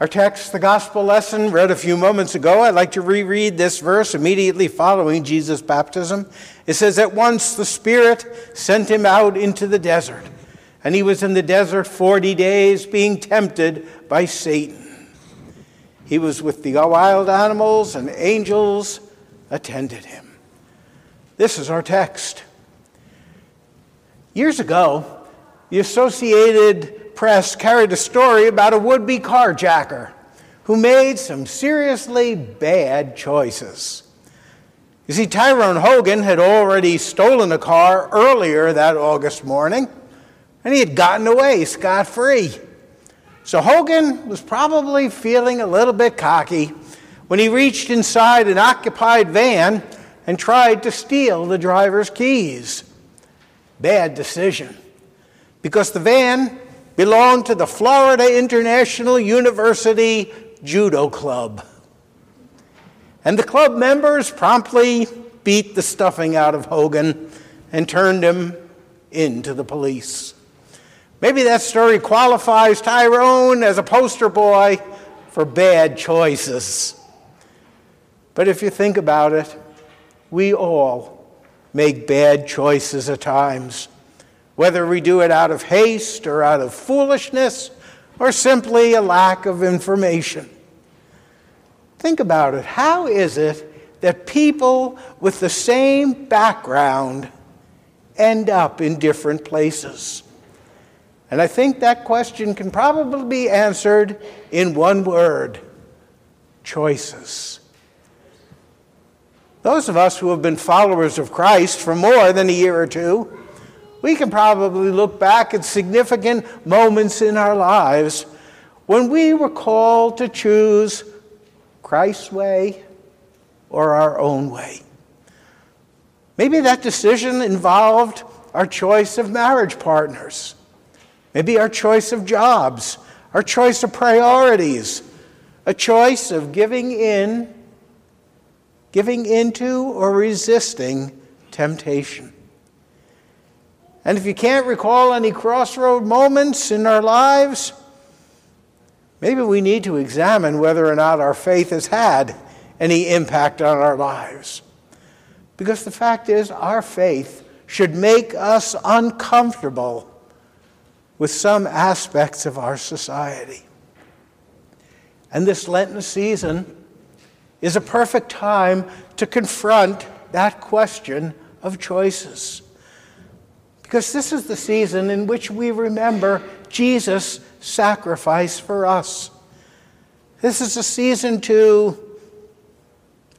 Our text, the gospel lesson, read a few moments ago. I'd like to reread this verse immediately following Jesus' baptism. It says, At once the Spirit sent him out into the desert, and he was in the desert 40 days, being tempted by Satan. He was with the wild animals, and angels attended him. This is our text. Years ago, the Associated press carried a story about a would be carjacker who made some seriously bad choices. You see, Tyrone Hogan had already stolen a car earlier that August morning, and he had gotten away scot free. So Hogan was probably feeling a little bit cocky when he reached inside an occupied van and tried to steal the driver's keys. Bad decision, because the van belonged to the Florida International University Judo Club. And the club members promptly beat the stuffing out of Hogan and turned him into the police. Maybe that story qualifies Tyrone as a poster boy for bad choices. But if you think about it, we all make bad choices at times whether we do it out of haste or out of foolishness or simply a lack of information. Think about it. How is it that people with the same background end up in different places? And I think that question can probably be answered in one word choices. Those of us who have been followers of Christ for more than a year or two we can probably look back at significant moments in our lives when we were called to choose Christ's way or our own way. Maybe that decision involved our choice of marriage partners, maybe our choice of jobs, our choice of priorities, a choice of giving in, giving into, or resisting temptation. And if you can't recall any crossroad moments in our lives, maybe we need to examine whether or not our faith has had any impact on our lives. Because the fact is, our faith should make us uncomfortable with some aspects of our society. And this Lenten season is a perfect time to confront that question of choices because this is the season in which we remember Jesus' sacrifice for us. This is a season to,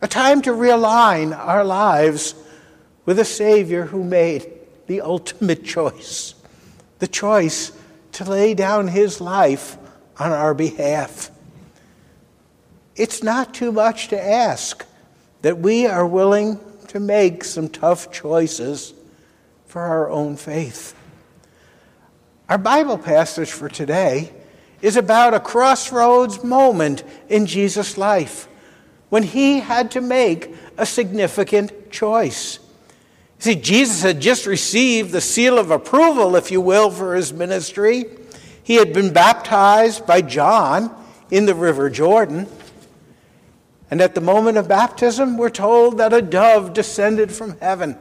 a time to realign our lives with a Savior who made the ultimate choice the choice to lay down his life on our behalf. It's not too much to ask that we are willing to make some tough choices for our own faith. Our Bible passage for today is about a crossroads moment in Jesus' life when he had to make a significant choice. See, Jesus had just received the seal of approval, if you will, for his ministry. He had been baptized by John in the River Jordan. And at the moment of baptism, we're told that a dove descended from heaven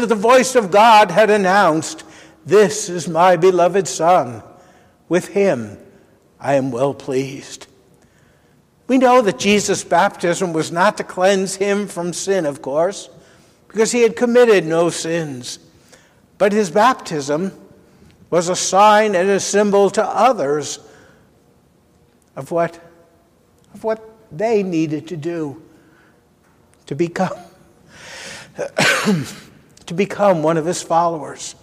that the voice of God had announced, This is my beloved Son. With him I am well pleased. We know that Jesus' baptism was not to cleanse him from sin, of course, because he had committed no sins. But his baptism was a sign and a symbol to others of what, of what they needed to do to become to become one of his followers.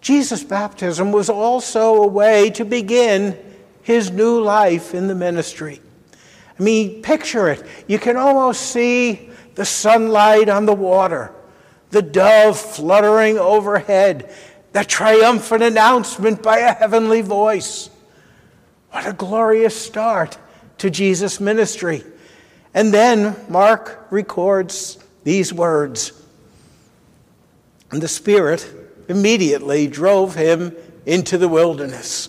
Jesus' baptism was also a way to begin his new life in the ministry. I mean, picture it. You can almost see the sunlight on the water, the dove fluttering overhead, the triumphant announcement by a heavenly voice. What a glorious start to Jesus' ministry. And then Mark records these words and the Spirit immediately drove him into the wilderness.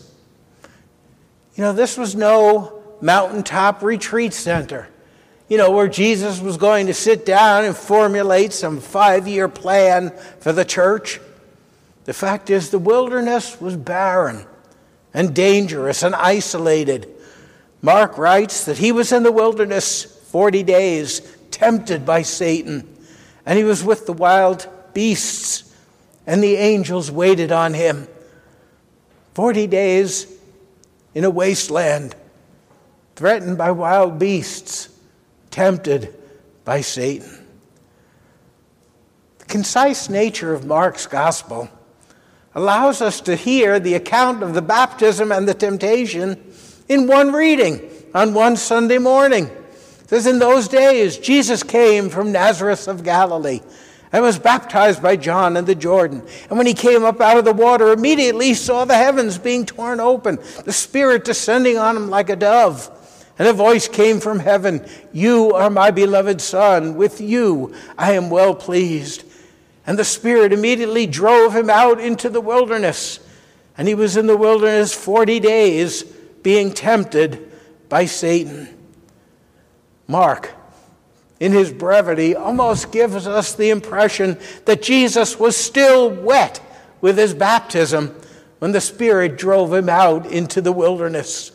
You know, this was no mountaintop retreat center, you know, where Jesus was going to sit down and formulate some five year plan for the church. The fact is, the wilderness was barren and dangerous and isolated. Mark writes that he was in the wilderness 40 days, tempted by Satan, and he was with the wild beasts, and the angels waited on him. 40 days in a wasteland, threatened by wild beasts, tempted by Satan. The concise nature of Mark's gospel allows us to hear the account of the baptism and the temptation in one reading on one Sunday morning. It says, In those days, Jesus came from Nazareth of Galilee and was baptized by John in the Jordan. And when he came up out of the water, immediately he saw the heavens being torn open, the Spirit descending on him like a dove. And a voice came from heaven You are my beloved Son. With you I am well pleased. And the Spirit immediately drove him out into the wilderness. And he was in the wilderness 40 days, being tempted by Satan. Mark, in his brevity, almost gives us the impression that Jesus was still wet with his baptism when the Spirit drove him out into the wilderness.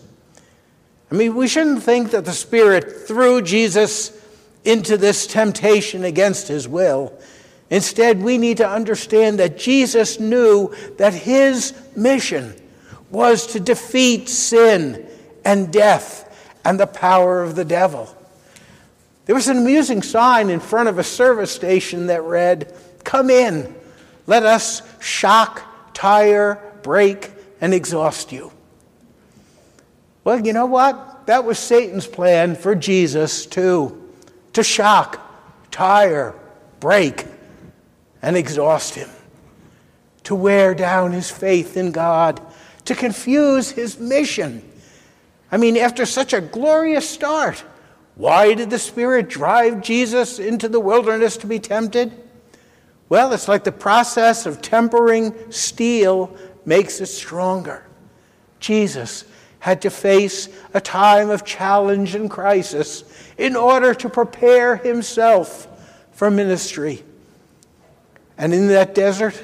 I mean, we shouldn't think that the Spirit threw Jesus into this temptation against his will. Instead, we need to understand that Jesus knew that his mission was to defeat sin and death and the power of the devil. There was an amusing sign in front of a service station that read, Come in, let us shock, tire, brake, and exhaust you. Well, you know what? That was Satan's plan for Jesus, too to shock, tire, break, and exhaust him, to wear down his faith in God, to confuse his mission. I mean, after such a glorious start, why did the Spirit drive Jesus into the wilderness to be tempted? Well, it's like the process of tempering steel makes it stronger. Jesus had to face a time of challenge and crisis in order to prepare himself for ministry. And in that desert,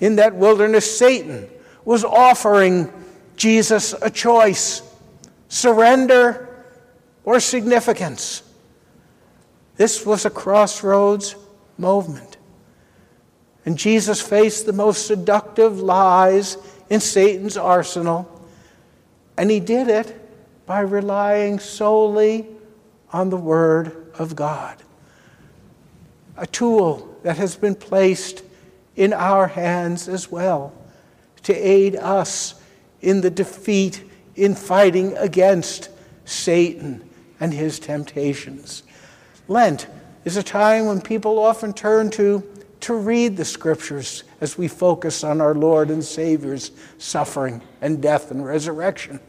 in that wilderness, Satan was offering Jesus a choice surrender or significance. This was a crossroads moment. And Jesus faced the most seductive lies in Satan's arsenal, and he did it by relying solely on the Word of God a tool that has been placed in our hands as well to aid us in the defeat in fighting against Satan and his temptations. Lent is a time when people often turn to to read the scriptures as we focus on our Lord and Savior's suffering and death and resurrection.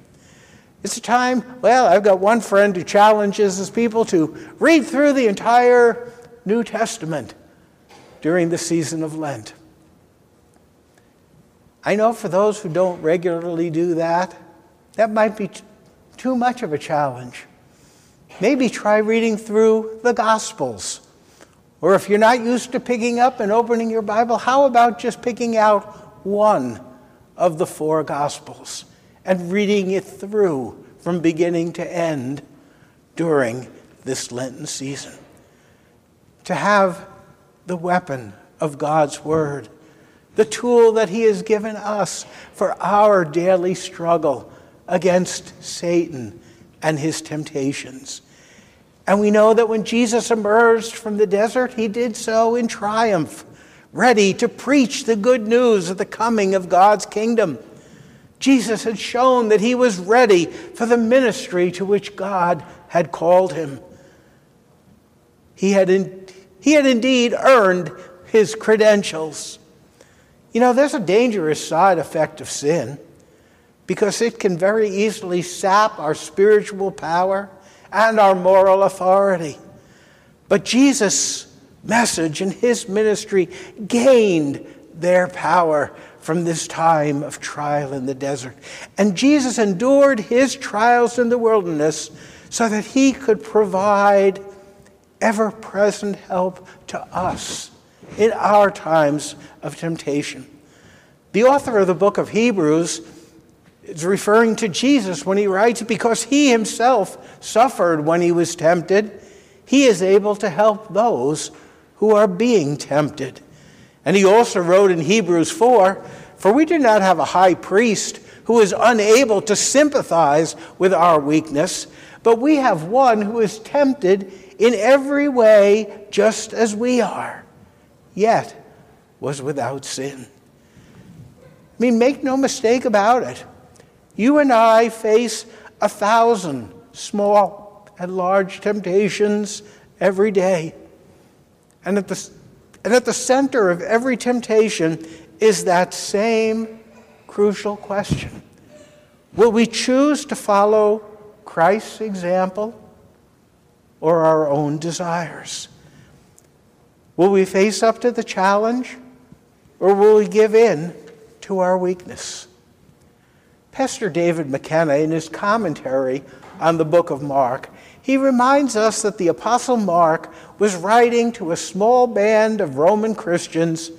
It's a time, well, I've got one friend who challenges his people to read through the entire New Testament during the season of Lent. I know for those who don't regularly do that, that might be t- too much of a challenge. Maybe try reading through the Gospels. Or if you're not used to picking up and opening your Bible, how about just picking out one of the four Gospels and reading it through from beginning to end during this Lenten season? to have the weapon of God's Word, the tool that He has given us for our daily struggle against Satan and his temptations. And we know that when Jesus emerged from the desert, he did so in triumph, ready to preach the good news of the coming of God's kingdom. Jesus had shown that he was ready for the ministry to which God had called him. He had in, he had indeed earned his credentials. You know, there's a dangerous side effect of sin because it can very easily sap our spiritual power and our moral authority. But Jesus' message and his ministry gained their power from this time of trial in the desert. And Jesus endured his trials in the wilderness so that he could provide ever present help to us in our times of temptation. The author of the book of Hebrews is referring to Jesus when he writes, because he himself suffered when he was tempted, he is able to help those who are being tempted. And he also wrote in Hebrews 4 For we do not have a high priest who is unable to sympathize with our weakness, but we have one who is tempted in every way just as we are, yet was without sin. I mean, make no mistake about it. You and I face a thousand small and large temptations every day. And at the and at the center of every temptation is that same crucial question Will we choose to follow Christ's example or our own desires? Will we face up to the challenge or will we give in to our weakness? Pastor David McKenna, in his commentary on the book of Mark, he reminds us that the Apostle Mark was writing to a small band of Roman Christians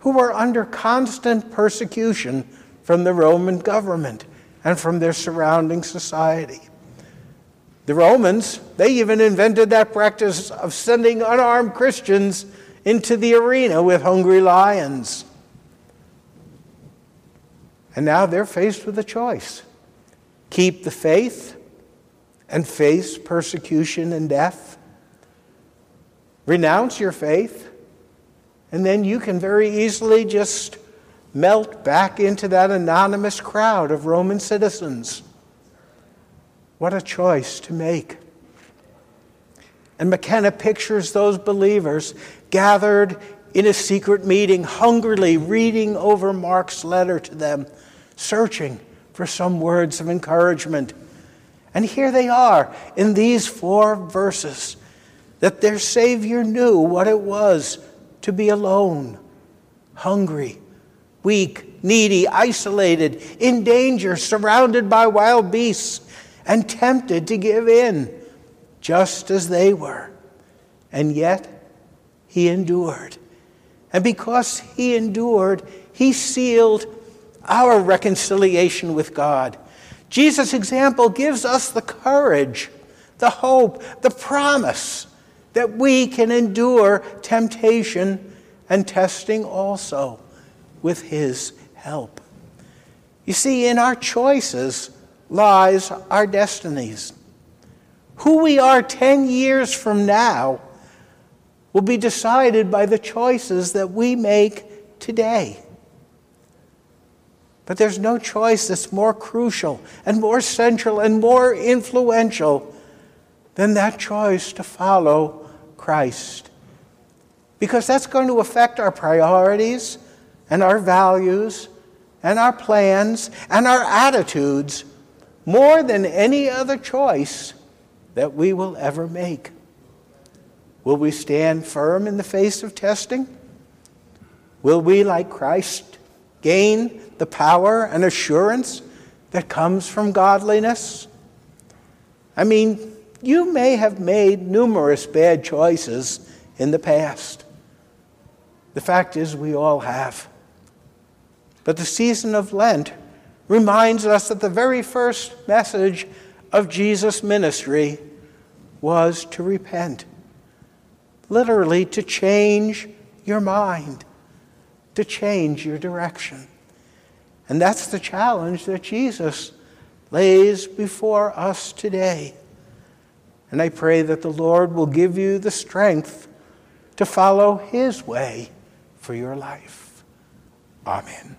who were under constant persecution from the Roman government and from their surrounding society. The Romans, they even invented that practice of sending unarmed Christians into the arena with hungry lions. And now they're faced with a choice keep the faith and face persecution and death. Renounce your faith, and then you can very easily just melt back into that anonymous crowd of Roman citizens. What a choice to make. And McKenna pictures those believers gathered in a secret meeting, hungrily reading over Mark's letter to them, searching for some words of encouragement and here they are in these four verses that their Savior knew what it was to be alone, hungry, weak, needy, isolated, in danger, surrounded by wild beasts, and tempted to give in, just as they were. And yet, he endured. And because he endured, he sealed our reconciliation with God. Jesus' example gives us the courage, the hope, the promise that we can endure temptation and testing also with His help. You see, in our choices lies our destinies. Who we are 10 years from now will be decided by the choices that we make today. But there's no choice that's more crucial and more central and more influential than that choice to follow Christ. Because that's going to affect our priorities and our values and our plans and our attitudes more than any other choice that we will ever make. Will we stand firm in the face of testing? Will we, like Christ, gain the power and assurance that comes from godliness? I mean, you may have made numerous bad choices in the past. The fact is, we all have. But the season of Lent reminds us that the very first message of Jesus' ministry was to repent. Literally, to change your mind, to change your direction. And that's the challenge that Jesus lays before us today. And I pray that the Lord will give you the strength to follow His way for your life. Amen.